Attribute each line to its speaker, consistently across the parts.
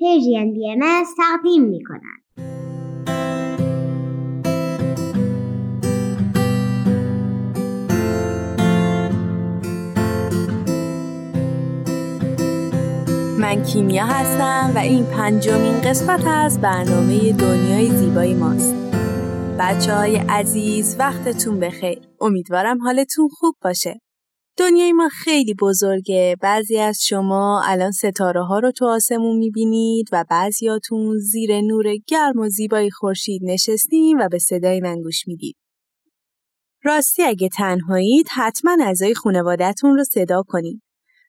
Speaker 1: پیجین بی ام تقدیم می کنند.
Speaker 2: من کیمیا هستم و این پنجمین قسمت از برنامه دنیای زیبای ماست. بچه های عزیز وقتتون بخیر. امیدوارم حالتون خوب باشه. دنیای ما خیلی بزرگه. بعضی از شما الان ستاره ها رو تو آسمون می‌بینید و بعضیاتون زیر نور گرم و زیبای خورشید نشستیم و به صدای من گوش می‌دید. راستی اگه تنهایید حتما اعضای خانوادهتون رو صدا کنید.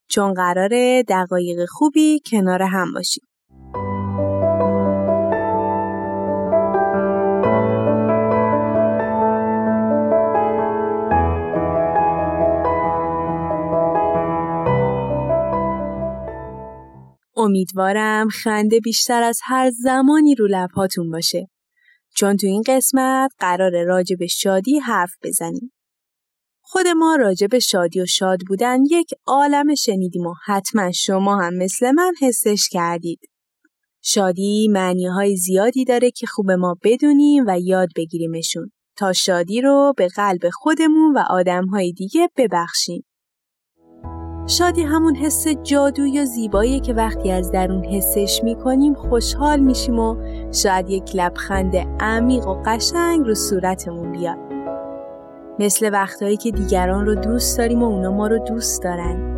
Speaker 2: چون قراره دقایق خوبی کنار هم باشیم. امیدوارم خنده بیشتر از هر زمانی رو لبهاتون باشه. چون تو این قسمت قرار راجع به شادی حرف بزنیم. خود ما راجع به شادی و شاد بودن یک عالم شنیدیم و حتما شما هم مثل من حسش کردید. شادی معنی های زیادی داره که خوب ما بدونیم و یاد بگیریمشون تا شادی رو به قلب خودمون و آدم های دیگه ببخشیم. شادی همون حس جادویی و زیبایی که وقتی از درون حسش می‌کنیم خوشحال میشیم و شاید یک لبخند عمیق و قشنگ رو صورتمون بیاد. مثل وقتهایی که دیگران رو دوست داریم و اونا ما رو دوست دارن.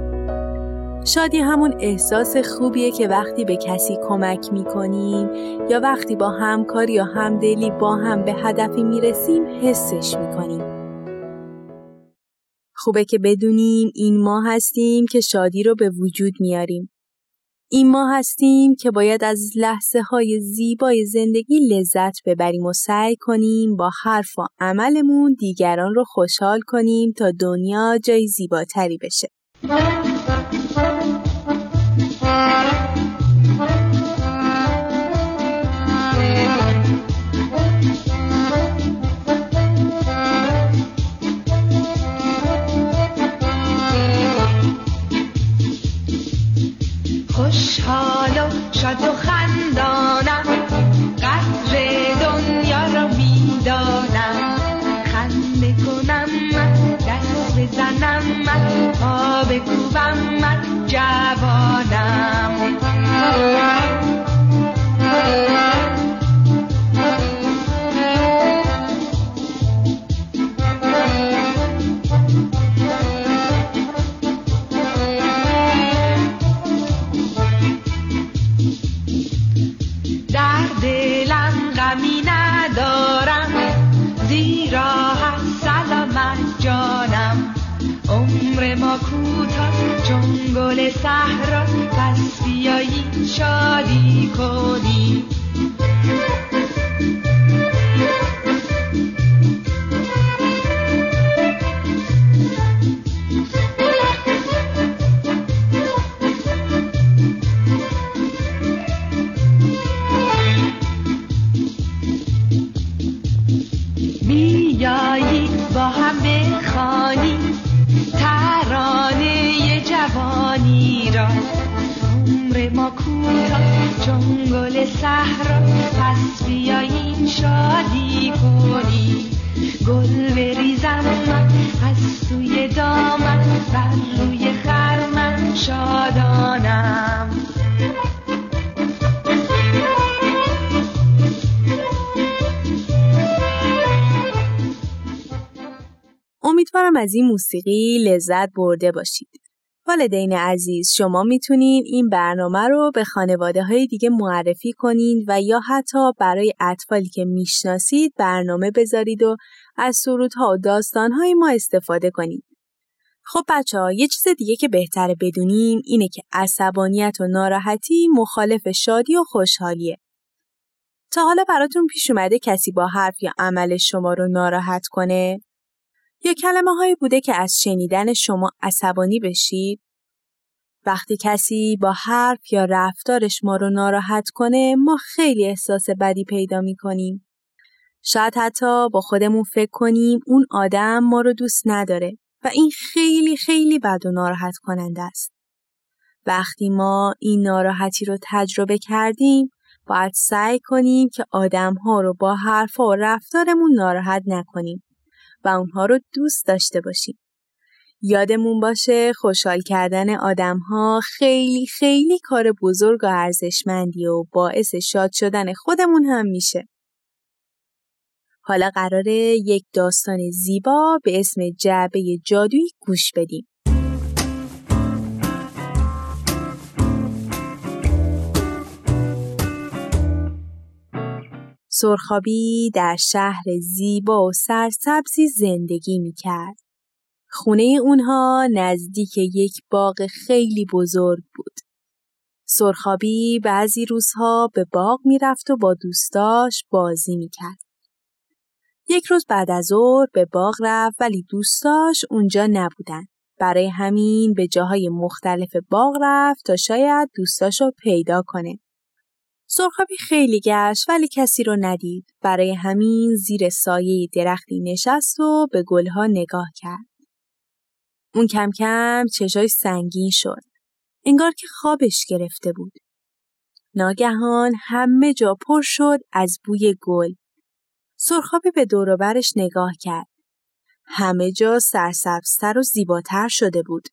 Speaker 2: شادی همون احساس خوبیه که وقتی به کسی کمک می‌کنیم یا وقتی با همکاری یا همدلی با هم به هدفی می‌رسیم حسش می‌کنیم. خوبه که بدونیم این ما هستیم که شادی رو به وجود میاریم. این ما هستیم که باید از لحظه های زیبای زندگی لذت ببریم و سعی کنیم با حرف و عملمون دیگران رو خوشحال کنیم تا دنیا جای زیباتری بشه.
Speaker 3: خوشحال و شاد و خندانم. قدر دنیا را می‌دانم. خنده کنم من دست بزنم من پا بکوبم من جوانم.
Speaker 2: امیدوارم از این موسیقی لذت برده باشید. والدین عزیز شما می‌تونین این برنامه رو به خانواده های دیگه معرفی کنید و یا حتی برای اطفالی که می‌شناسید برنامه بذارید و از سرودها و داستانهای ما استفاده کنید. خب بچه ها یه چیز دیگه که بهتره بدونیم اینه که عصبانیت و ناراحتی مخالف شادی و خوشحالیه. تا حالا براتون پیش اومده کسی با حرف یا عمل شما رو ناراحت کنه؟ یا کلمه هایی بوده که از شنیدن شما عصبانی بشید؟ وقتی کسی با حرف یا رفتارش ما رو ناراحت کنه ما خیلی احساس بدی پیدا می کنیم. شاید حتی با خودمون فکر کنیم اون آدم ما رو دوست نداره و این خیلی خیلی بد و ناراحت کننده است. وقتی ما این ناراحتی رو تجربه کردیم باید سعی کنیم که آدم ها رو با حرف و رفتارمون ناراحت نکنیم و اونها رو دوست داشته باشیم. یادمون باشه خوشحال کردن آدم ها خیلی خیلی کار بزرگ و ارزشمندی و باعث شاد شدن خودمون هم میشه. حالا قراره یک داستان زیبا به اسم جعبه جادویی گوش بدیم. سرخابی در شهر زیبا و سرسبزی زندگی می کرد. خونه اونها نزدیک یک باغ خیلی بزرگ بود. سرخابی بعضی روزها به باغ می‌رفت و با دوستاش بازی می‌کرد. یک روز بعد از ظهر به باغ رفت ولی دوستاش اونجا نبودن. برای همین به جاهای مختلف باغ رفت تا شاید دوستاشو پیدا کنه. سرخابی خیلی گشت ولی کسی رو ندید. برای همین زیر سایه درختی نشست و به گلها نگاه کرد. اون کم کم چشای سنگین شد. انگار که خوابش گرفته بود. ناگهان همه جا پر شد از بوی گل. سرخابی به دوروبرش نگاه کرد. همه جا سرسبزتر و زیباتر شده بود.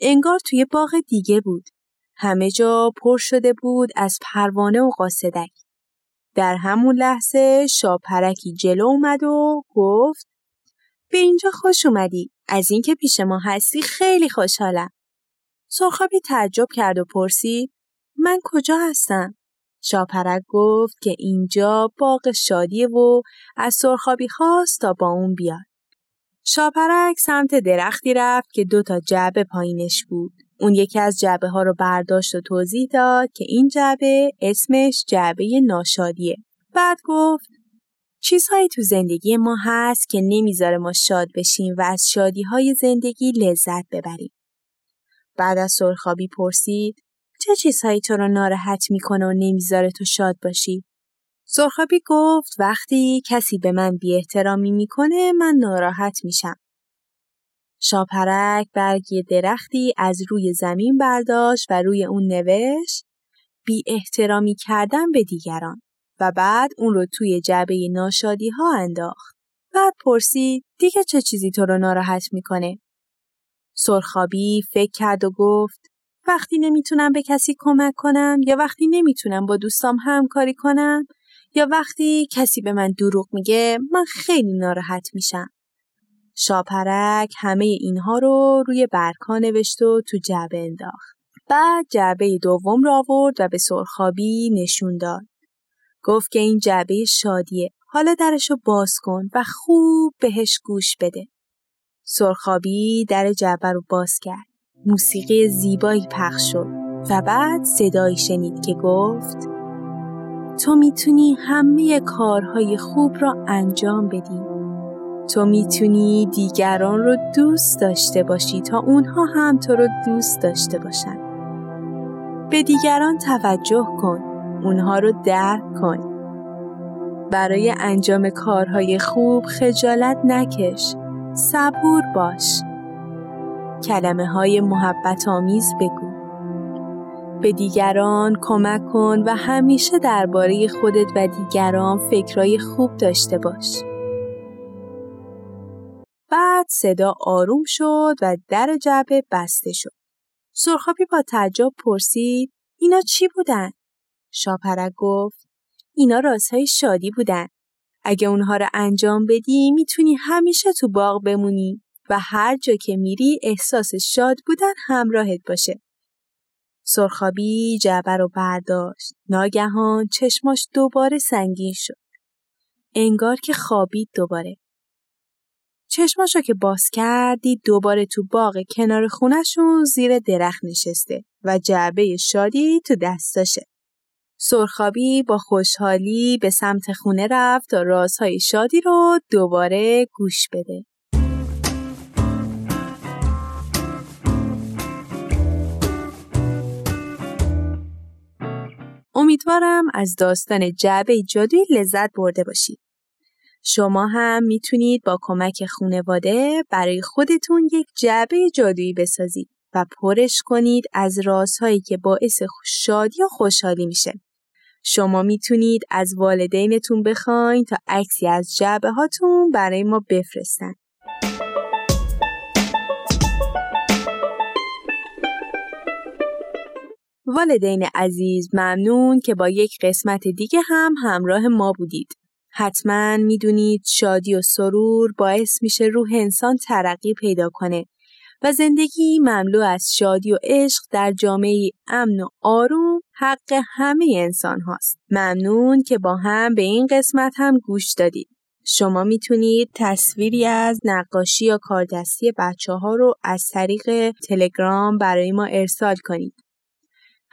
Speaker 2: انگار توی باغ دیگه بود. همه جا پر شده بود از پروانه و قاصدک. در همون لحظه شاپرکی جلو اومد و گفت به اینجا خوش اومدی. از اینکه پیش ما هستی خیلی خوشحالم. سرخابی تعجب کرد و پرسید من کجا هستم؟ شاپرک گفت که اینجا باغ شادیه و از سرخابی خواست تا با اون بیاد. شاپرک سمت درختی رفت که دو تا جعبه پایینش بود. اون یکی از جعبه ها رو برداشت و توضیح داد که این جعبه اسمش جعبه ناشادیه. بعد گفت چیزهایی تو زندگی ما هست که نمی‌ذاره ما شاد بشیم و از شادی های زندگی لذت ببریم. بعد از سرخابی پرسید چه چیزهایی تو رو ناراحت می‌کنه و نمی‌ذاره تو شاد باشی؟ سرخابی گفت وقتی کسی به من بی احترامی می‌کنه من ناراحت میشم. شاپرک برگی درختی از روی زمین برداشت و روی اون نوشت بی احترامی کردن به دیگران و بعد اون رو توی جعبه ناشادی ها انداخت. بعد پرسید دیگه چه چیزی تو رو ناراحت می‌کنه؟ سرخابی فکر کرد و گفت وقتی نمی‌تونم به کسی کمک کنم یا وقتی نمی‌تونم با دوستام همکاری کنم یا وقتی کسی به من دروغ میگه من خیلی ناراحت میشم. شاپرک همه اینها رو روی برکا نوشت و تو جعبه انداخت. بعد جعبه دوم را آورد و به سرخابی نشون داد. گفت که این جعبه شادیه. حالا درشو باز کن و خوب بهش گوش بده. سرخابی در جعبه رو باز کرد. موسیقی زیبایی پخش شد و بعد صدایی شنید که گفت تو می‌تونی همه کارهای خوب را انجام بدی. تو می‌تونی دیگران رو دوست داشته باشی تا اونها هم تو رو دوست داشته باشن. به دیگران توجه کن. اونها رو درک کن. برای انجام کارهای خوب خجالت نکش. صبور باش. کلمه های محبت آمیز بگو. به دیگران کمک کن و همیشه درباره خودت و دیگران فکرای خوب داشته باش. بعد صدا آروم شد و در جعبه بسته شد. سرخابی با تعجب پرسید اینا چی بودن؟ شاپرک گفت اینا رازهای شادی بودن. اگه اونها رو انجام بدی می‌تونی همیشه تو باغ بمونی و هر جا که میری احساس شاد بودن همراهت باشه. سرخابی جعبه رو برداشت. ناگهان چشماش دوباره سنگین شد. انگار که خوابید دوباره. چشماشو که باز کردی دوباره تو باغ کنار خونشون زیر درخت نشسته و جعبه شادی تو دستاشه. سرخابی با خوشحالی به سمت خونه رفت تا رازهای شادی رو دوباره گوش بده. امیدوارم از داستان جعبه جادویی لذت برده باشید. شما هم می‌تونید با کمک خونواده برای خودتون یک جعبه جادویی بسازید و پرش کنید از رازهایی که باعث شادی و خوشحالی میشه. شما می‌تونید از والدینتون بخواین تا عکسی از جعبه هاتون برای ما بفرستن. والدین عزیز ممنون که با یک قسمت دیگه هم همراه ما بودید. حتما می‌دونید شادی و سرور باعث میشه روح انسان ترقی پیدا کنه و زندگی مملو از شادی و عشق در جامعه امن و آروم حق همه انسان هاست. ممنون که با هم به این قسمت هم گوش دادید. شما می‌تونید تصویری از نقاشی یا کاردستی بچه ها رو از طریق تلگرام برای ما ارسال کنید.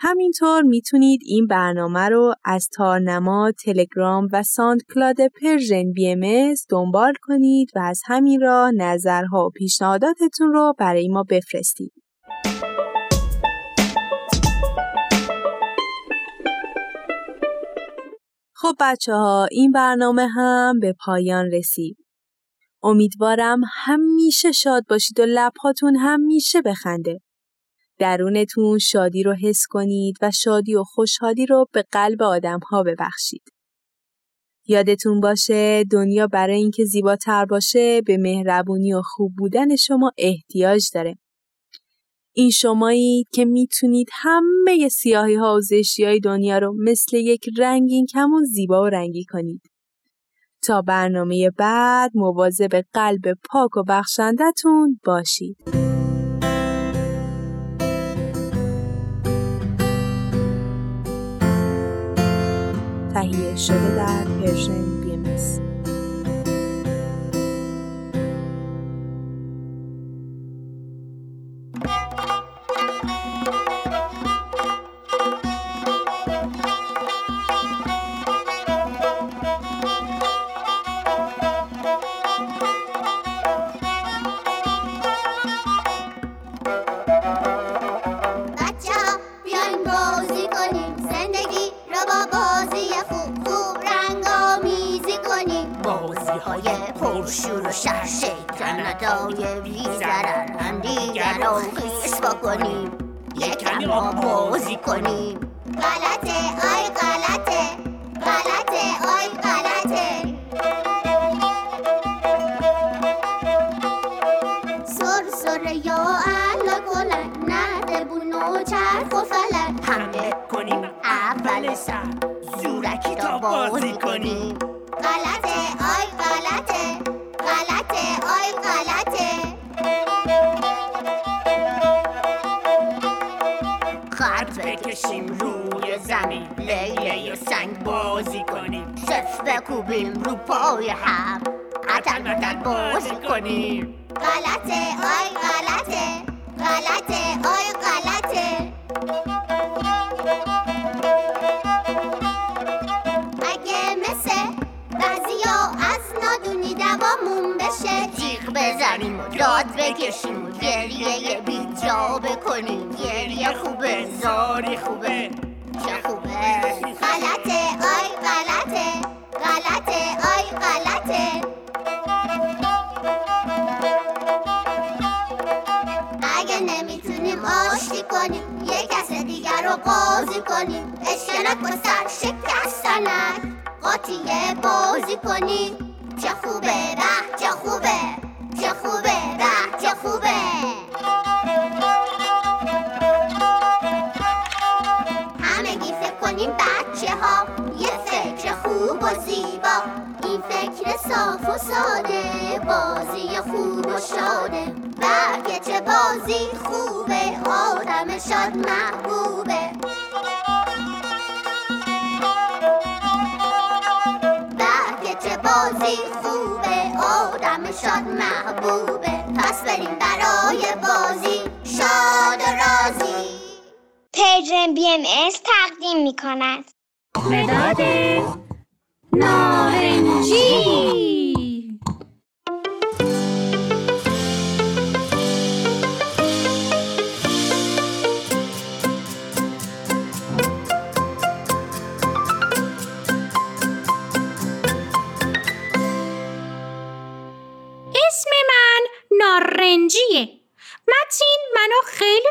Speaker 2: همینطور می‌تونید این برنامه رو از تارنما، تلگرام و SoundCloud Persian BMS دنبال کنید و از همین راه نظرها و پیشنهاداتتون رو برای ما بفرستید. خب بچه ها این برنامه هم به پایان رسید. امیدوارم همیشه شاد باشید و لبهاتون همیشه بخنده. درونتون شادی رو حس کنید و شادی و خوشحالی رو به قلب آدم ها ببخشید. یادتون باشه دنیا برای اینکه زیباتر باشه به مهربونی و خوب بودن شما احتیاج داره. این شمایید که می‌تونید همه سیاهی ها و زشتی های دنیا رو مثل یک رنگین کمون زیبا و رنگی کنید. تا برنامه بعد مواظب قلب پاک و بخشندتون باشید. تهیه شده
Speaker 4: خیس بکنیم یکم ما بازی کنیم غلطه آی غلطه. غلطه آی غلطه. سر سر یا الله گلن نده بونو چرخ و فلک. همه کنیم اول سر. زورکی تا بازی کنیم. غلطه بکوبیم رو پای هم قطر مطر بازی کنیم غلطه آی غلطه غلطه آی غلطه اگه مثل بعضی از نادونی دوامون بشه جیغ بزنیم و داد بکشیم و گریه بی جا بکنیم. گریه خوبه زاری خوبه. چه خوبه. غلطه آی غلطه کنیم یه کس دیگر رو قاضی کنیم. اشکنک با سر شکستنک قاطیه بازی کنیم چه خوبه به چه خوبه. چه خوبه به چه خوبه. زیبا. این فکر صاف و ساده بازی خوب و شاده. برگه چه بازی خوبه آدم شاد محبوبه. برگه چه بازی خوبه آدم شاد محبوبه. پس بریم برای بازی. شاد و رازی.
Speaker 1: پرژن بی ام از تقدیم می کند
Speaker 5: نارنجی. اسم من نارنجیه. متین منو خیلی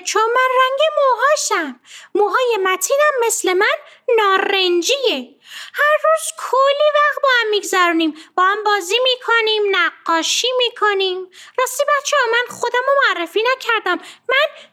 Speaker 6: چون من رنگ موهاشم. موهای متینم مثل من نارنجیه. هر روز کلی وقت با هم میگذرونیم با هم بازی می‌کنیم نقاشی می‌کنیم. راستی بچه ها من خودم رو معرفی نکردم. من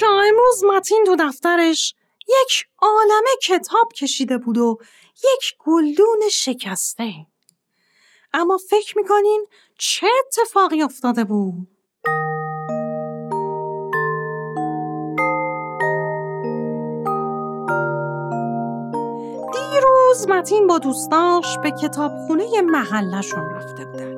Speaker 7: بچه امروز متین تو دفترش یک عالمه کتاب کشیده بود و یک گلدون شکسته. اما فکر می‌کنین چه اتفاقی افتاده بود؟ دیروز متین با دوستاش به کتابخونه محلشون رفته بودن.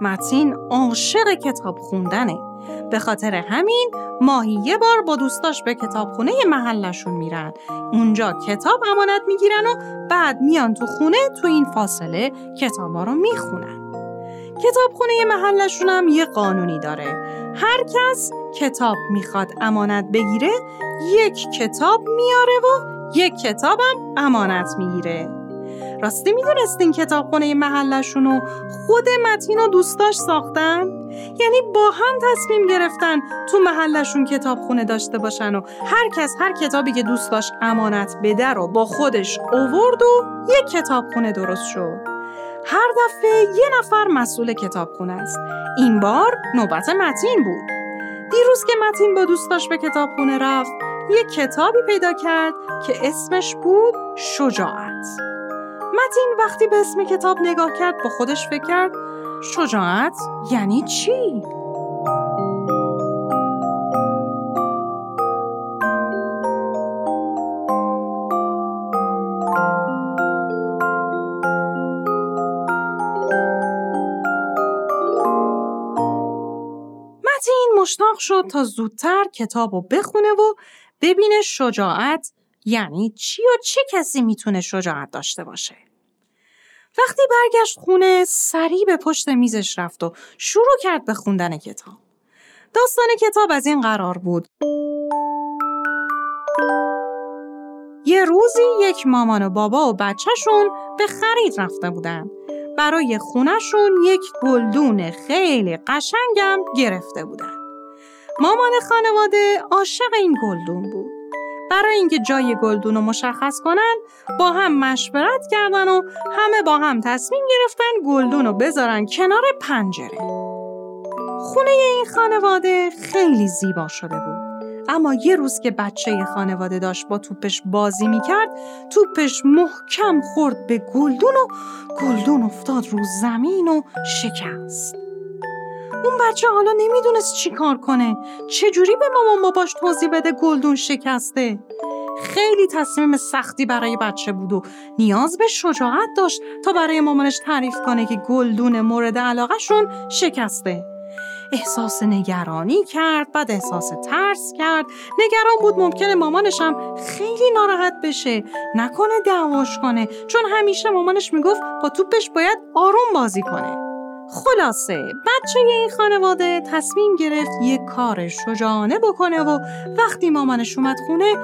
Speaker 7: متین عاشق کتاب خوندنه. به خاطر همین ماهی یه بار با دوستاش به کتابخونه محلشون میرن. اونجا کتاب امانت می‌گیرن و بعد میان تو خونه تو این فاصله کتابا رو می‌خونن. کتابخونه محلشون هم یه قانونی داره. هر کس کتاب می‌خواد امانت بگیره یک کتاب میاره و یک کتابم امانت می‌گیره. راستی می‌دونستین کتابخونه محلشون رو خود متین و دوستاش ساختن؟ یعنی با هم تصمیم گرفتن تو محلشون کتابخونه داشته باشن و هر کس هر کتابی که دوست داشت امانت بده رو با خودش اوورد و یک کتابخونه درست شد. هر دفعه یه نفر مسئول کتابخونه است. این بار نوبت متین بود. دیروز که متین با دوستاش به کتابخونه رفت، یه کتابی پیدا کرد که اسمش بود شجاعت. متین وقتی به اسم کتاب نگاه کرد با خودش فکر کرد شجاعت یعنی چی؟ مشتاق شد تا زودتر کتاب رو بخونه و ببینه شجاعت یعنی چی و چه کسی می‌تونه شجاعت داشته باشه. وقتی برگشت خونه سریع به پشت میزش رفت و شروع کرد به خوندن کتاب. داستان کتاب از این قرار بود. یه روزی یک مامان و بابا و بچهشون به خرید رفته بودن. برای خونشون یک گلدون خیلی قشنگم گرفته بودن. مامان خانواده عاشق این گلدون بود. برای اینکه جای گلدون رو مشخص کنن با هم مشورت کردن و همه با هم تصمیم گرفتن گلدون رو بذارن کنار پنجره. خونه این خانواده خیلی زیبا شده بود. اما یه روز که بچه خانواده داشت با توپش بازی می‌کرد توپش محکم خورد به گلدون و گلدون افتاد رو زمین و شکست. اون بچه حالا نمی‌دونست چی کار کنه. چجوری به مامان باباش توضیح بده گلدون شکسته؟ خیلی تصمیم سختی برای بچه بود و نیاز به شجاعت داشت تا برای مامانش تعریف کنه که گلدون مورد علاقهشون شکسته. احساس نگرانی کرد بعد احساس ترس کرد. نگران بود ممکنه مامانش هم خیلی ناراحت بشه. نکنه دعواش کنه چون همیشه مامانش می‌گفت با توپش باید آروم بازی کنه. خلاصه بچه این خانواده تصمیم گرفت یک کار شجاعانه بکنه و وقتی مامانش اومد خونه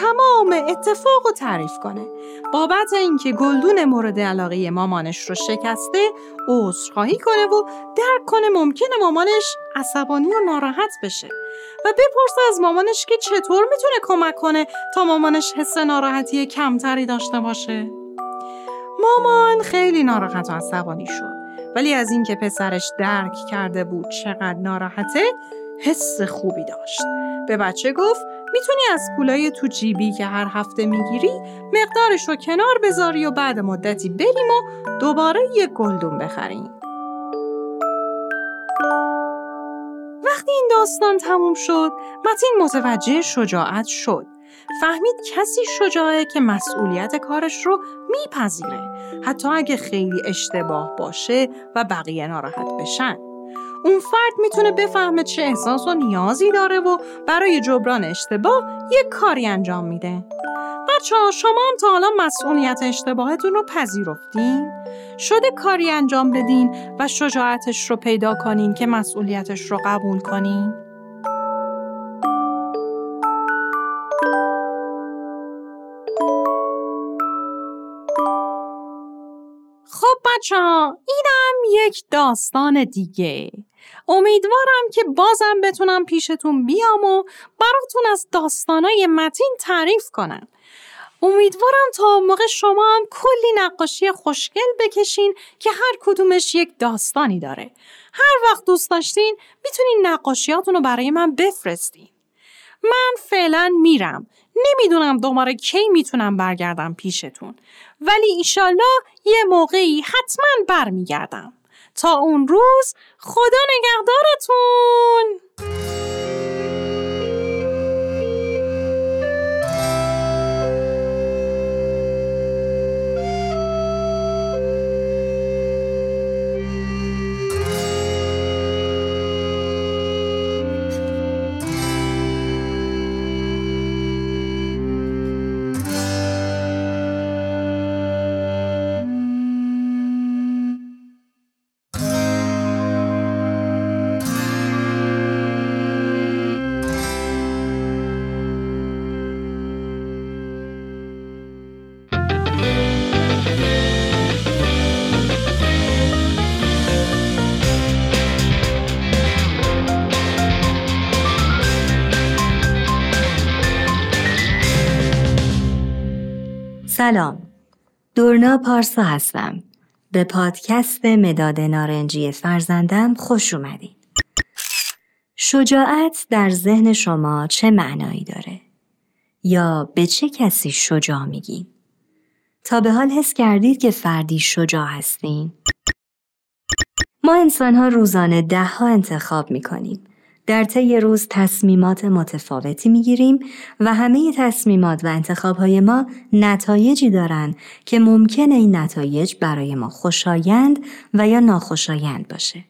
Speaker 7: تمام اتفاق رو تعریف کنه. بابت اینکه گلدون مورد علاقه مامانش رو شکسته عذرخواهی کنه و درک کنه ممکنه مامانش عصبانی و ناراحت بشه. و بپرسه از مامانش که چطور می‌تونه کمک کنه تا مامانش حس ناراحتی کمتری داشته باشه. مامان خیلی ناراحت و عصبانی شد. ولی از اینکه پسرش درک کرده بود چقدر ناراحته حس خوبی داشت. به بچه گفت می‌تونی از پولای تو جیبی که هر هفته می‌گیری مقدارش رو کنار بذاری و بعد مدتی بریم و دوباره یه گلدون بخریم. وقتی این داستان تموم شد متین متوجه شجاعت شد. فهمید کسی شجاعه که مسئولیت کارش رو میپذیره. حتی اگه خیلی اشتباه باشه و بقیه ناراحت بشن. اون فرد می‌تونه بفهمه چه احساس و نیازی داره و برای جبران اشتباه یک کاری انجام میده. بچه شما هم تا حالا مسئولیت اشتباهتون رو پذیرفتین؟ شده کاری انجام بدین و شجاعتش رو پیدا کنین که مسئولیتش رو قبول کنین؟ خب بچه ها اینم یک داستان دیگه. امیدوارم که بازم بتونم پیشتون بیام و براتون از داستانای متین تعریف کنم. امیدوارم تا موقع شما هم کلی نقاشی خوشگل بکشین که هر کدومش یک داستانی داره. هر وقت دوست داشتین می‌تونین نقاشیاتون رو برای من بفرستین. من فعلا میرم. نمی‌دونم دوباره کی می‌تونم برگردم پیشتون. ولی ایشالله یه موقعی حتما برمیگردم. تا اون روز خدا نگهدارتون!
Speaker 8: سلام دورنا پارسا هستم به پادکست مداد نارنجی فرزندم خوش اومدید شجاعت در ذهن شما چه معنایی داره؟ یا به چه کسی شجاع میگین؟ تا به حال حس کردید که فردی شجاع هستین؟ ما انسان ها روزانه ده ها انتخاب می‌کنیم در طی روز تصمیمات متفاوتی می‌گیریم و همه تصمیمات و انتخابهای ما نتایجی دارند که ممکن این نتایج برای ما خوشایند و یا ناخوشایند باشه.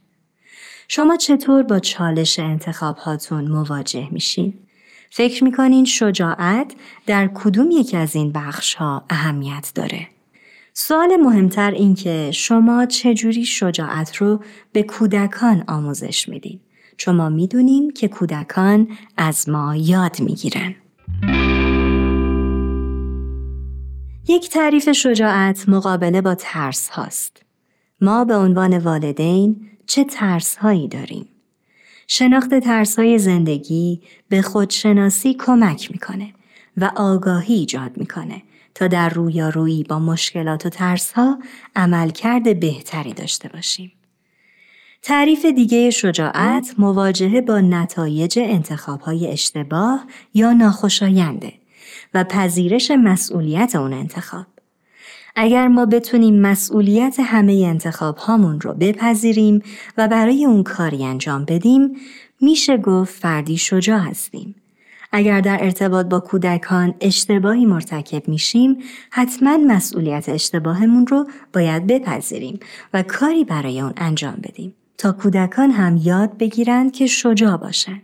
Speaker 8: شما چطور با چالش انتخاب هاتون مواجه میشین؟ فکر می‌کنین شجاعت در کدوم یکی از این بخش ها اهمیت داره؟ سوال مهمتر این که شما چجوری شجاعت رو به کودکان آموزش میدین؟ چون ما می‌دونیم که کودکان از ما یاد می‌گیرن. یک تعریف شجاعت مقابله با ترس هاست. ما به عنوان والدین چه ترس هایی داریم؟ شناخت ترس های زندگی به خودشناسی کمک می‌کنه و آگاهی ایجاد می‌کنه تا در رویارویی با مشکلات و ترس ها عملکرد بهتری داشته باشیم. تعریف دیگه شجاعت مواجهه با نتایج انتخابهای اشتباه یا ناخوشاینده و پذیرش مسئولیت اون انتخاب. اگر ما بتونیم مسئولیت همه انتخاب هامون رو بپذیریم و برای اون کاری انجام بدیم، میشه گفت فردی شجاع هستیم. اگر در ارتباط با کودکان اشتباهی مرتکب میشیم، حتما مسئولیت اشتباهمون رو باید بپذیریم و کاری برای اون انجام بدیم. تا کودکان هم یاد بگیرند که شجاع باشن.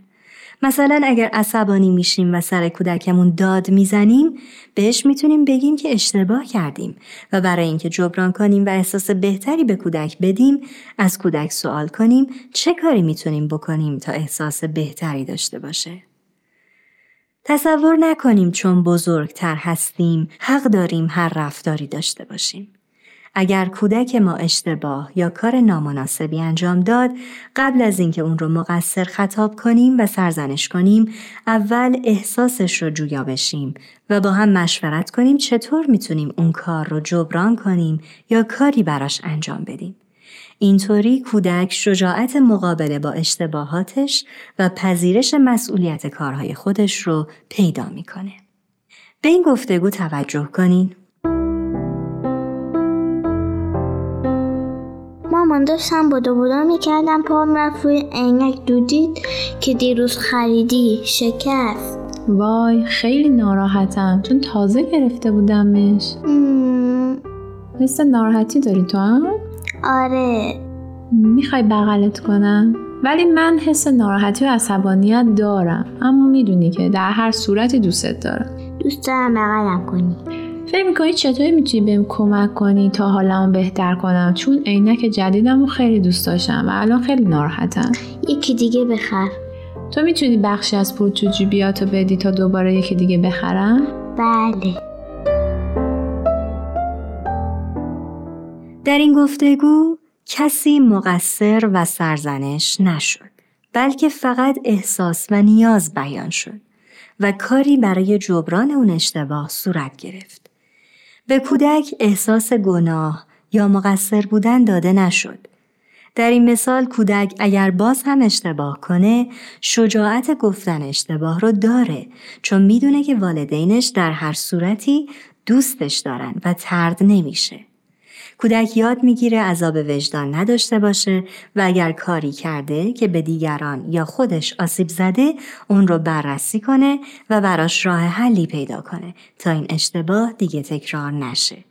Speaker 8: مثلا اگر عصبانی میشیم و سر کودکمون داد می‌زنیم بهش می‌تونیم بگیم که اشتباه کردیم و برای اینکه جبران کنیم و احساس بهتری به کودک بدیم از کودک سوال کنیم چه کاری می‌تونیم بکنیم تا احساس بهتری داشته باشه. تصور نکنیم چون بزرگتر هستیم حق داریم هر رفتاری داشته باشیم. اگر کودک ما اشتباه یا کار نامناسبی انجام داد قبل از اینکه اون رو مقصر خطاب کنیم و سرزنش کنیم اول احساسش رو جویا بشیم و با هم مشورت کنیم چطور می‌تونیم اون کار رو جبران کنیم یا کاری براش انجام بدیم اینطوری کودک شجاعت مقابله با اشتباهاتش و پذیرش مسئولیت کارهای خودش رو پیدا می‌کنه. به این گفتگو توجه کنین.
Speaker 1: مامان داشتم بودا بودا می‌کردم پام رفت روی عینک. دودید که دیروز خریدی. شکست.
Speaker 2: وای خیلی ناراحتم. چون تازه گرفته بودمش. حس ناراحتی داری تو هم؟
Speaker 1: آره.
Speaker 2: می‌خوای بغلت کنم؟ ولی من حس ناراحتی و عصبانیت دارم. اما می‌دونی که در هر صورتی دوستت دارم.
Speaker 1: دوست دارم بغلم کنی.
Speaker 2: فکر می‌کنی چطوری می‌تونی بهم کمک کنی تا حالمو بهتر کنم؟ چون عینک جدیدم رو خیلی دوست داشتم و الان خیلی ناراحتم.
Speaker 1: یکی دیگه بخر.
Speaker 2: تو می‌تونی بخشی از پول تو جیبیاتو بدی تا دوباره یکی دیگه بخرم؟
Speaker 1: بله.
Speaker 8: در این گفتگو کسی مقصر و سرزنش نشد بلکه فقط احساس و نیاز بیان شد و کاری برای جبران اون اشتباه صورت گرفت. به کودک احساس گناه یا مقصر بودن داده نشد در این مثال کودک اگر باز هم اشتباه کنه شجاعت گفتن اشتباه رو داره چون می‌دونه که والدینش در هر صورتی دوستش دارن و ترد نمیشه. کودک یاد می‌گیره عذاب وجدان نداشته باشه و اگر کاری کرده که به دیگران یا خودش آسیب زده اون رو بررسی کنه و براش راه حلی پیدا کنه تا این اشتباه دیگه تکرار نشه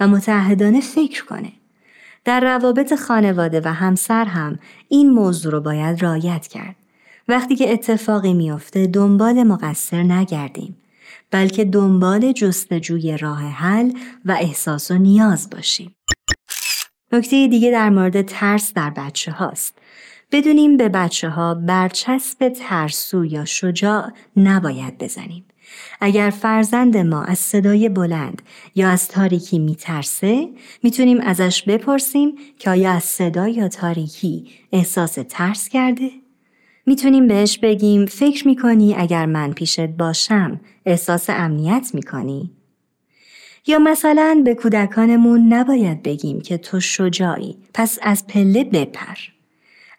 Speaker 8: و متعهدانه فکر کنه. در روابط خانواده و همسر هم این موضوع رو باید رعایت کرد. وقتی که اتفاقی میافته دنبال مقصر نگردیم بلکه دنبال جستجوی راه حل و احساس و نیاز باشیم. نکته دیگه در مورد ترس در بچه هاست. بدونیم به بچه ها برچسب ترسو یا شجاع نباید بزنیم. اگر فرزند ما از صدای بلند یا از تاریکی میترسه می‌تونیم ازش بپرسیم که آیا از صدا یا تاریکی احساس ترس کرده؟ می‌تونیم بهش بگیم فکر می‌کنی اگر من پیشت باشم احساس امنیت می‌کنی؟ یا مثلا به کودکانمون نباید بگیم که تو شجاعی پس از پله بپر.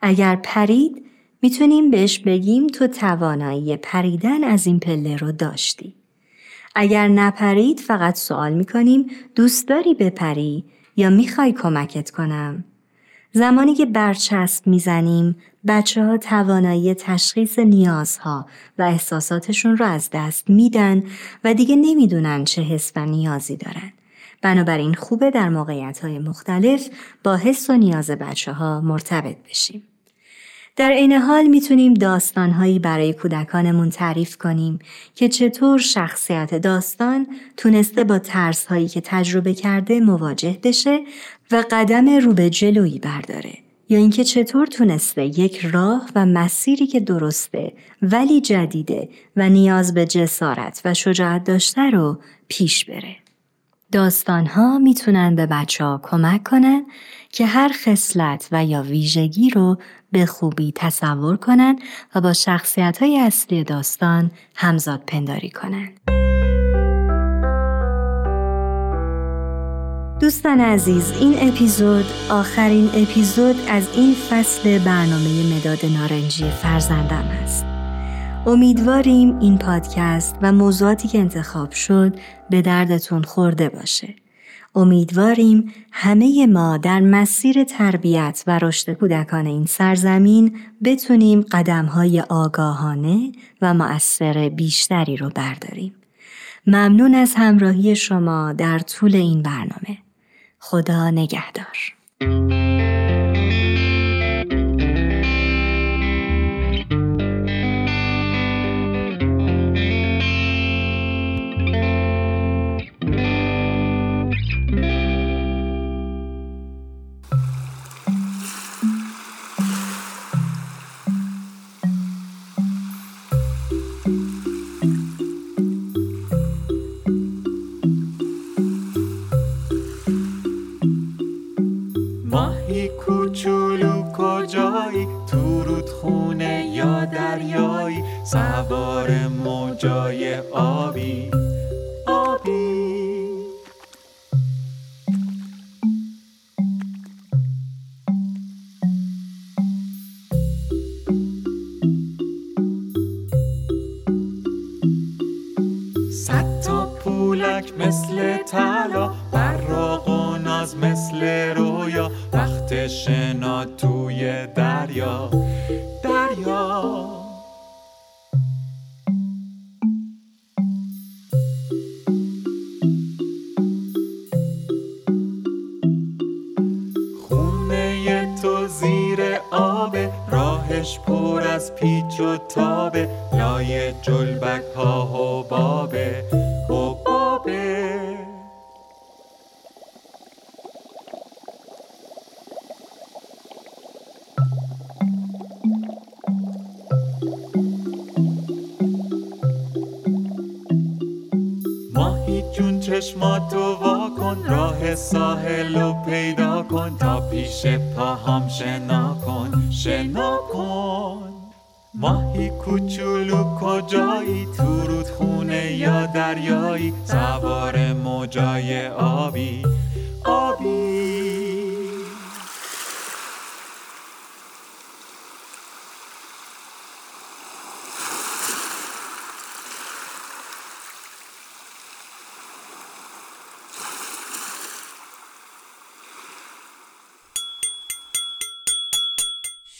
Speaker 8: اگر پرید می‌تونیم بهش بگیم تو توانایی پریدن از این پله رو داشتی. اگر نپرید فقط سوال می‌کنیم دوست داری بپری یا می‌خوای کمکت کنم؟ زمانی که برچسب می‌زنیم بچه ها توانایی تشخیص نیازها و احساساتشون رو از دست میدن و دیگه نمی‌دونن چه حس و نیازی دارن. بنابراین خوبه در موقعیت های مختلف با حس و نیاز بچه ها مرتبط بشیم. در عین حال می‌تونیم داستانهایی برای کودکانمون تعریف کنیم که چطور شخصیت داستان تونسته با ترسهایی که تجربه کرده مواجه بشه و قدم رو به جلویی برداره یا اینکه چطور تونسته یک راه و مسیری که درسته ولی جدیده و نیاز به جسارت و شجاعت داشته رو پیش بره. داستان ها می‌تونن به بچه ها کمک کنن که هر خصلت و یا ویژگی رو به خوبی تصور کنن و با شخصیت های اصلی داستان همزاد پنداری کنن. دوستان عزیز این اپیزود آخرین اپیزود از این فصل برنامه مداد نارنجی فرزندم است. امیدواریم این پادکست و موضوعاتی که انتخاب شد به دردتون خورده باشه. امیدواریم همه ما در مسیر تربیت و رشد کودکان این سرزمین بتونیم قدمهای آگاهانه و مؤثر بیشتری رو برداریم. ممنون از همراهی شما در طول این برنامه. خدا نگهدار.
Speaker 9: مثل طلا براق و ناز مثل رویا. وقت شنا توی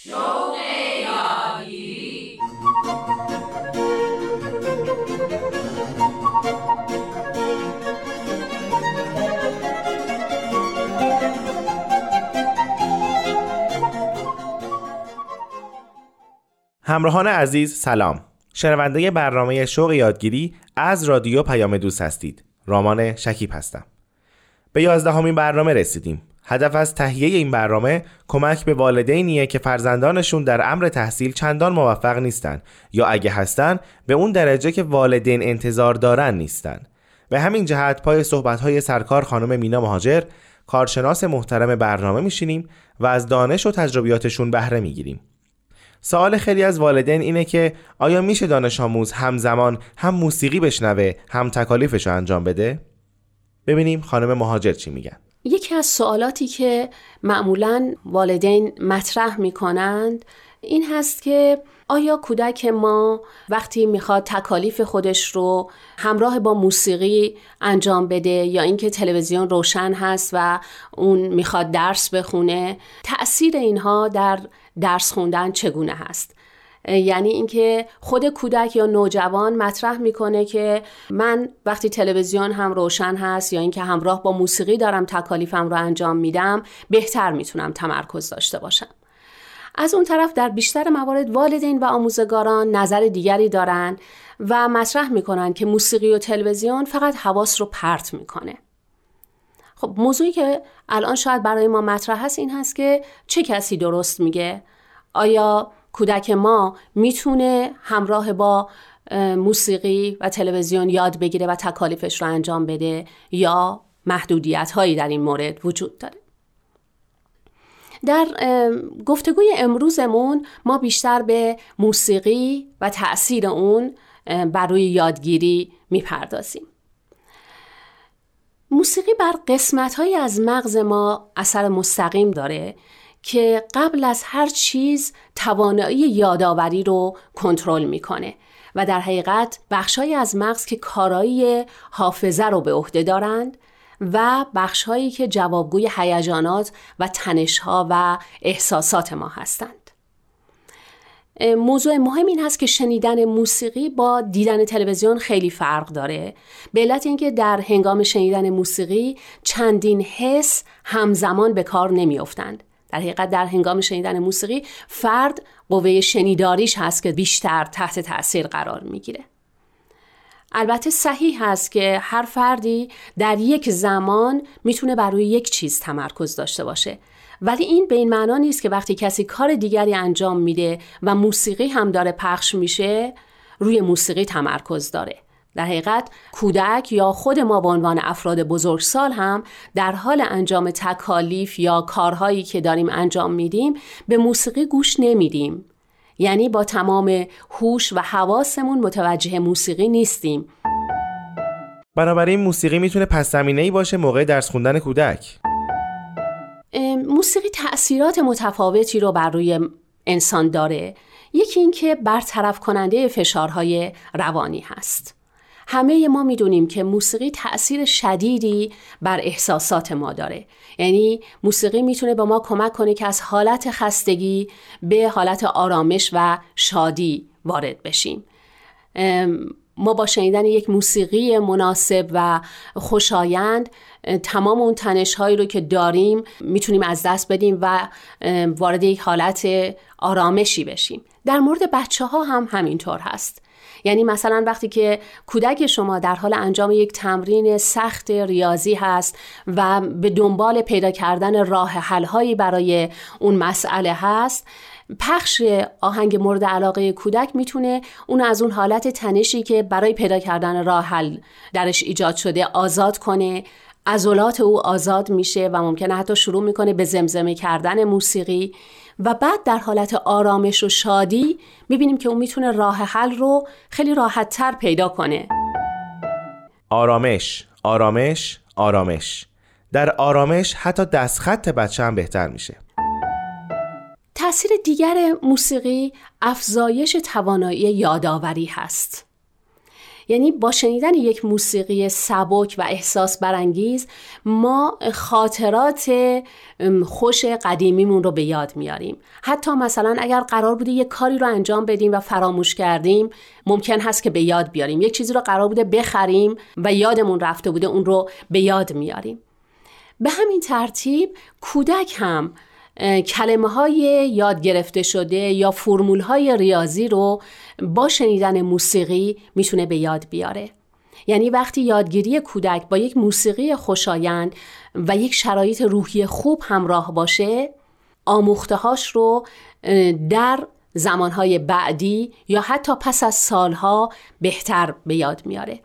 Speaker 10: همراهان عزیز سلام. شنونده برنامه شوق یادگیری از رادیو پیام دوست هستید. رامان شکیب هستم. به یازدهمین برنامه رسیدیم. هدف از تهیه این برنامه کمک به والدینیه که فرزندانشون در امر تحصیل چندان موفق نیستن یا اگه هستن به اون درجه که والدین انتظار دارن نیستن. به همین جهت پای صحبت‌های سرکار خانم مینا مهاجر کارشناس محترم برنامه میشینیم و از دانش و تجربیاتشون بهره می‌گیریم. سوال خیلی از والدین اینه که آیا میشه دانش آموز همزمان هم موسیقی بشنوه هم تکالیفش رو انجام بده؟ ببینیم خانم مهاجر چی میگن.
Speaker 11: یکی از سوالاتی که معمولا والدین مطرح می کنند این هست که آیا کودک ما وقتی می‌خواد تکالیف خودش رو همراه با موسیقی انجام بده یا اینکه تلویزیون روشن هست و اون می‌خواد درس بخونه تأثیر اینها در درس خوندن چگونه هست؟ یعنی اینکه خود کودک یا نوجوان مطرح می‌کنه که من وقتی تلویزیون هم روشن هست یا اینکه همراه با موسیقی دارم تکالیفم رو انجام میدم بهتر می‌تونم تمرکز داشته باشم. از اون طرف در بیشتر موارد والدین و آموزگاران نظر دیگری دارن و مطرح می‌کنن که موسیقی و تلویزیون فقط حواس رو پرت می‌کنه. خب موضوعی که الان شاید برای ما مطرح هست این هست که چه کسی درست میگه؟ آیا کودک ما می‌تونه همراه با موسیقی و تلویزیون یاد بگیره و تکالیفش رو انجام بده یا محدودیت هایی در این مورد وجود داره. در گفتگوی امروزمون ما بیشتر به موسیقی و تأثیر اون بر روی یادگیری می‌پردازیم. موسیقی بر قسمت های از مغز ما اثر مستقیم داره که قبل از هر چیز توانایی یادآوری رو کنترل می‌کنه و در حقیقت بخشهایی از مغز که کارایی حافظه رو به عهده دارند و بخشهایی که جوابگوی هیجانات و تنشها و احساسات ما هستند. موضوع مهم این هست که شنیدن موسیقی با دیدن تلویزیون خیلی فرق داره. به علت اینکه در هنگام شنیدن موسیقی چندین حس همزمان به کار نمیافتند. در حقیقت در هنگام شنیدن موسیقی فرد قوه شنیداریش هست که بیشتر تحت تاثیر قرار می‌گیره. البته صحیح هست که هر فردی در یک زمان می‌تونه بر روی یک چیز تمرکز داشته باشه. ولی این به این معنا نیست که وقتی کسی کار دیگری انجام میده و موسیقی هم داره پخش میشه روی موسیقی تمرکز داره. در حقیقت کودک یا خود ما به عنوان افراد بزرگسال هم در حال انجام تکالیف یا کارهایی که داریم انجام میدیم به موسیقی گوش نمیدیم. یعنی با تمام هوش و حواسمون متوجه موسیقی نیستیم.
Speaker 10: بنابراین موسیقی می‌تونه پس ای باشه موقع درس خوندن کودک.
Speaker 11: موسیقی تأثیرات متفاوتی رو بر روی انسان داره. یکی اینکه برطرف کننده فشارهای روانی هست. همه ما می‌دونیم که موسیقی تأثیر شدیدی بر احساسات ما داره. یعنی موسیقی می‌تونه به ما کمک کنه که از حالت خستگی به حالت آرامش و شادی وارد بشیم. ما با شنیدن یک موسیقی مناسب و خوشایند تمام اون تنش هایی رو که داریم می‌تونیم از دست بدیم و وارد یک حالت آرامشی بشیم. در مورد بچه ها هم همینطور هست. یعنی مثلا وقتی که کودک شما در حال انجام یک تمرین سخت ریاضی هست و به دنبال پیدا کردن راه حل برای اون مسئله هست پخش آهنگ مورد علاقه کودک می‌تونه اون از اون حالت تنشی که برای پیدا کردن راه حل درش ایجاد شده آزاد کنه عضلات او آزاد میشه و ممکنه حتی شروع می‌کنه به زمزمه کردن موسیقی. و بعد در حالت آرامش و شادی می‌بینیم که اون می‌تونه راه حل رو خیلی راحت تر پیدا کنه.
Speaker 10: آرامش آرامش آرامش. در آرامش حتی دستخط بچه هم بهتر میشه.
Speaker 11: تاثیر دیگر موسیقی افزایش توانایی یادآوری هست. یعنی با شنیدن یک موسیقی سبک و احساس برانگیز ما خاطرات خوش قدیمیمون رو به یاد میاریم. حتی مثلا اگر قرار بوده یک کاری رو انجام بدیم و فراموش کردیم ممکن هست که به یاد بیاریم. یک چیزی رو قرار بوده بخریم و یادمون رفته بوده اون رو به یاد میاریم. به همین ترتیب کودک هم کلمه های یاد گرفته شده یا فرمول های ریاضی رو با شنیدن موسیقی می‌تونه به یاد بیاره. یعنی وقتی یادگیری کودک با یک موسیقی خوشایند و یک شرایط روحی خوب همراه باشه آموختهاش رو در زمانهای بعدی یا حتی پس از سالها بهتر به یاد میاره.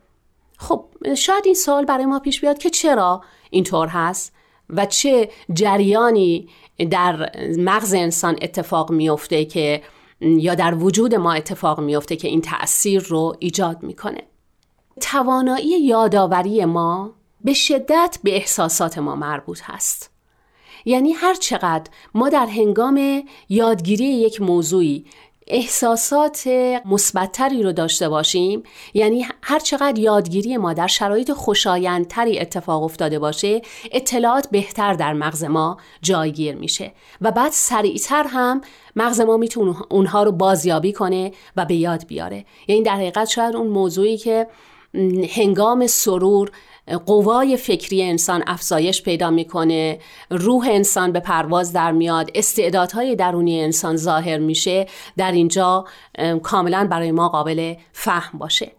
Speaker 11: خب شاید این سال برای ما پیش بیاد که چرا اینطور هست؟ و چه جریانی در مغز انسان اتفاق میفته که یا در وجود ما اتفاق میفته که این تأثیر رو ایجاد می‌کنه. توانایی یادآوری ما به شدت به احساسات ما مربوط هست. یعنی هر چقدر ما در هنگام یادگیری یک موضوعی احساسات مثبتتری رو داشته باشیم. یعنی هر چقدر یادگیری ما در شرایط خوشایندتری اتفاق افتاده باشه اطلاعات بهتر در مغز ما جایگیر میشه. و بعد سریعتر هم مغز ما می‌تونه اونها رو بازیابی کنه و به یاد بیاره. یعنی در حقیقت شاید اون موضوعی که هنگام سرور قوای فکری انسان افزایش پیدا می‌کنه روح انسان به پرواز در میاد استعدادهای درونی انسان ظاهر میشه در اینجا کاملا برای ما قابل فهم باشه.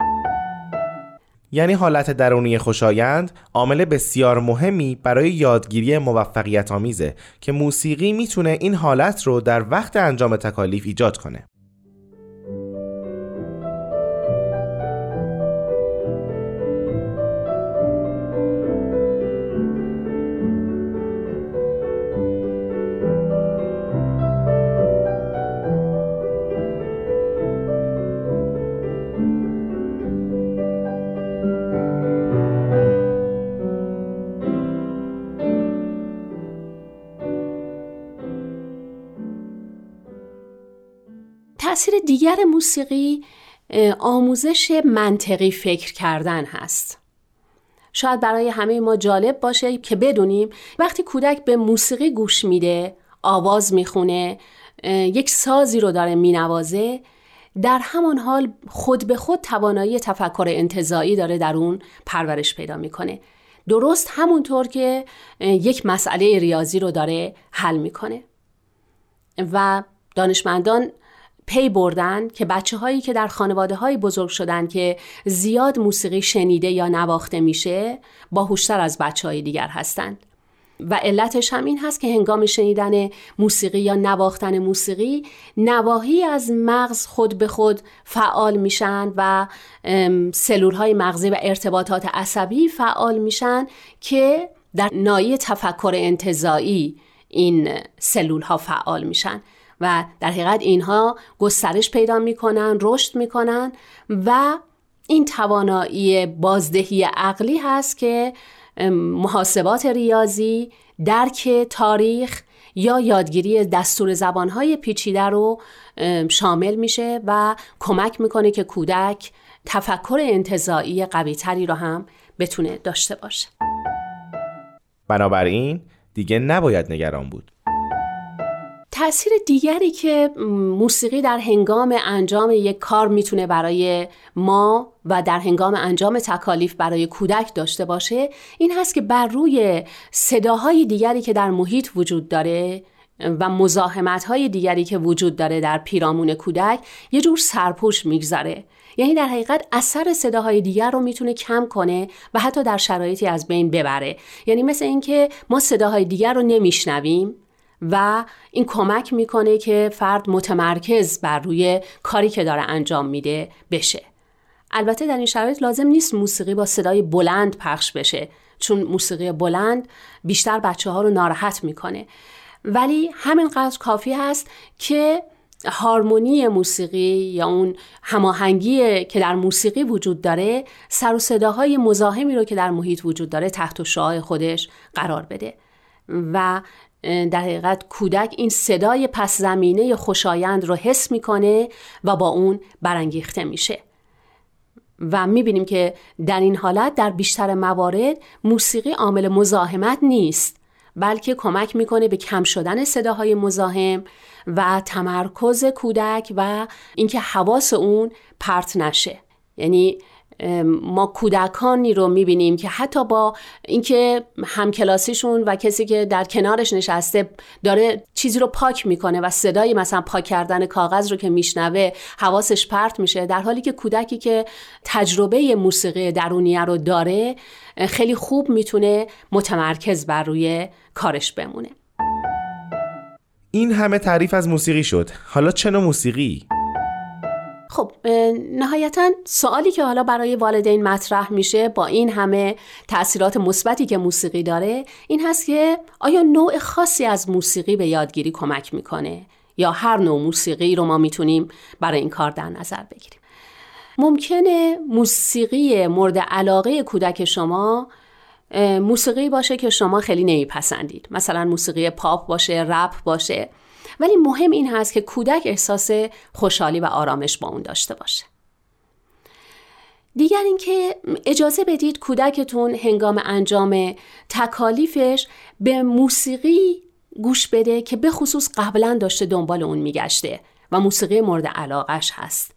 Speaker 10: یعنی حالت درونی خوشایند عامل بسیار مهمی برای یادگیری موفقیت آمیزه که موسیقی می‌تونه این حالت رو در وقت انجام تکالیف ایجاد کنه.
Speaker 11: دیگر موسیقی آموزش منطقی فکر کردن هست. شاید برای همه ما جالب باشه که بدونیم وقتی کودک به موسیقی گوش میده آواز می‌خونه یک سازی رو داره مینوازه در همان حال خود به خود توانایی تفکر انتظایی داره در اون پرورش پیدا می‌کنه. درست همونطور که یک مسئله ریاضی رو داره حل می‌کنه. و دانشمندان پی بردن که بچه هایی که در خانواده های بزرگ شدن که زیاد موسیقی شنیده یا نواخته میشه باهوشتر از بچه های دیگر هستند و علتش هم این هست که هنگام شنیدن موسیقی یا نواختن موسیقی نواهی از مغز خود به خود فعال میشن و سلول های مغزی و ارتباطات عصبی فعال میشن که در نایه تفکر انتظایی این سلول ها فعال میشن. و در حقیقت اینها گسترش پیدا می‌کنن رشد می‌کنن و این توانایی بازدهی عقلی هست که محاسبات ریاضی درک تاریخ یا یادگیری دستور زبانهای پیچیده رو شامل میشه و کمک می‌کنه که کودک تفکر انتظایی قوی تری رو هم بتونه داشته باشه.
Speaker 10: بنابراین دیگه نباید نگران بود.
Speaker 11: تاثیر دیگری که موسیقی در هنگام انجام یک کار می‌تونه برای ما و در هنگام انجام تکالیف برای کودک داشته باشه این هست که بر روی صداهای دیگری که در محیط وجود داره و مزاحمت های دیگری که وجود داره در پیرامون کودک یه جور سرپوش می‌گذاره یعنی در حقیقت اثر صداهای دیگر رو می‌تونه کم کنه و حتی در شرایطی از بین ببره. یعنی مثل اینکه ما صداهای دیگر رو نمیشنویم و این کمک می‌کنه که فرد متمرکز بر روی کاری که داره انجام میده بشه. البته در این شرایط لازم نیست موسیقی با صدای بلند پخش بشه چون موسیقی بلند بیشتر بچه ها رو ناراحت می‌کنه. ولی همینقدر کافی هست که هارمونی موسیقی یا اون هماهنگی که در موسیقی وجود داره سر و صداهای مزاحمی رو که در محیط وجود داره تحت شعاع خودش قرار بده. و در حقیقت کودک این صدای پس زمینه خوشایند رو حس می‌کنه و با اون برانگیخته میشه. و می‌بینیم که در این حالت در بیشتر موارد موسیقی عامل مزاحمت نیست بلکه کمک می‌کنه به کم شدن صداهای مزاحم و تمرکز کودک و اینکه حواس اون پرت نشه. یعنی ما کودکانی رو می‌بینیم که حتی با اینکه همکلاسیشون و کسی که در کنارش نشسته داره چیزی رو پاک می‌کنه و صدای مثلا پاک کردن کاغذ رو که میشنوه حواسش پرت میشه در حالی که کودکی که تجربه موسیقی درونیه رو داره خیلی خوب می‌تونه متمرکز بر روی کارش بمونه.
Speaker 10: این همه تعریف از موسیقی شد. حالا چه نوع موسیقی؟
Speaker 11: خب نهایتا سوالی که حالا برای والدین مطرح میشه با این همه تاثیرات مثبتی که موسیقی داره این هست که آیا نوع خاصی از موسیقی به یادگیری کمک می‌کنه؟ یا هر نوع موسیقی رو ما می‌تونیم برای این کار در نظر بگیریم؟ ممکنه موسیقی مورد علاقه کودک شما موسیقی باشه که شما خیلی نمیپسندید. مثلا موسیقی پاپ باشه رپ باشه. ولی مهم این هست که کودک احساس خوشحالی و آرامش با اون داشته باشه. دیگر اینکه اجازه بدید کودکتون هنگام انجام تکالیفش به موسیقی گوش بده که به خصوص قبلا داشته دنبال اون میگشته و موسیقی مورد علاقش هست.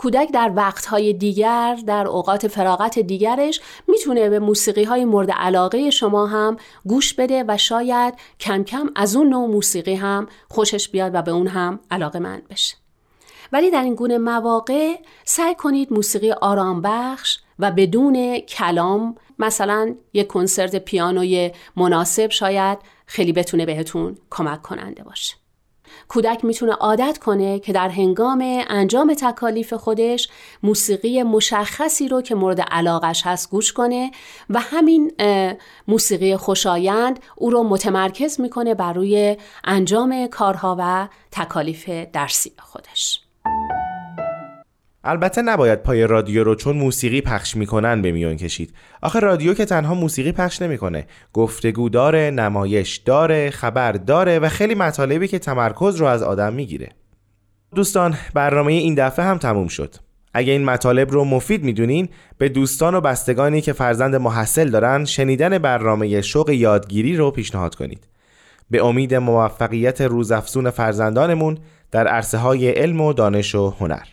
Speaker 11: کودک در وقتهای دیگر در اوقات فراغت دیگرش می‌تونه به موسیقی های مورد علاقه شما هم گوش بده و شاید کم کم از اون نوع موسیقی هم خوشش بیاد و به اون هم علاقه مند بشه. ولی در این گونه مواقع سعی کنید موسیقی آرام بخش و بدون کلام مثلا یک کنسرت پیانوی مناسب شاید خیلی بتونه بهتون کمک کننده باشه. کودک می‌تونه عادت کنه که در هنگام انجام تکالیف خودش موسیقی مشخصی رو که مورد علاقش هست گوش کنه و همین موسیقی خوشایند او رو متمرکز می‌کنه بر روی انجام کارها و تکالیف درسی خودش.
Speaker 10: البته نباید پای رادیو رو چون موسیقی پخش می‌کنن به میون کشید. آخه رادیو که تنها موسیقی پخش نمی‌کنه. گفتگو داره نمایش داره خبر داره و خیلی مطالبی که تمرکز رو از آدم می‌گیره. دوستان برنامه این دفعه هم تموم شد. اگه این مطالب رو مفید می‌دونین به دوستان و بستگانی که فرزند محصل دارن شنیدن برنامه شوق یادگیری رو پیشنهاد کنید. به امید موفقیت روزافزون فرزندانمون در عرصه های علم و دانش و هنر.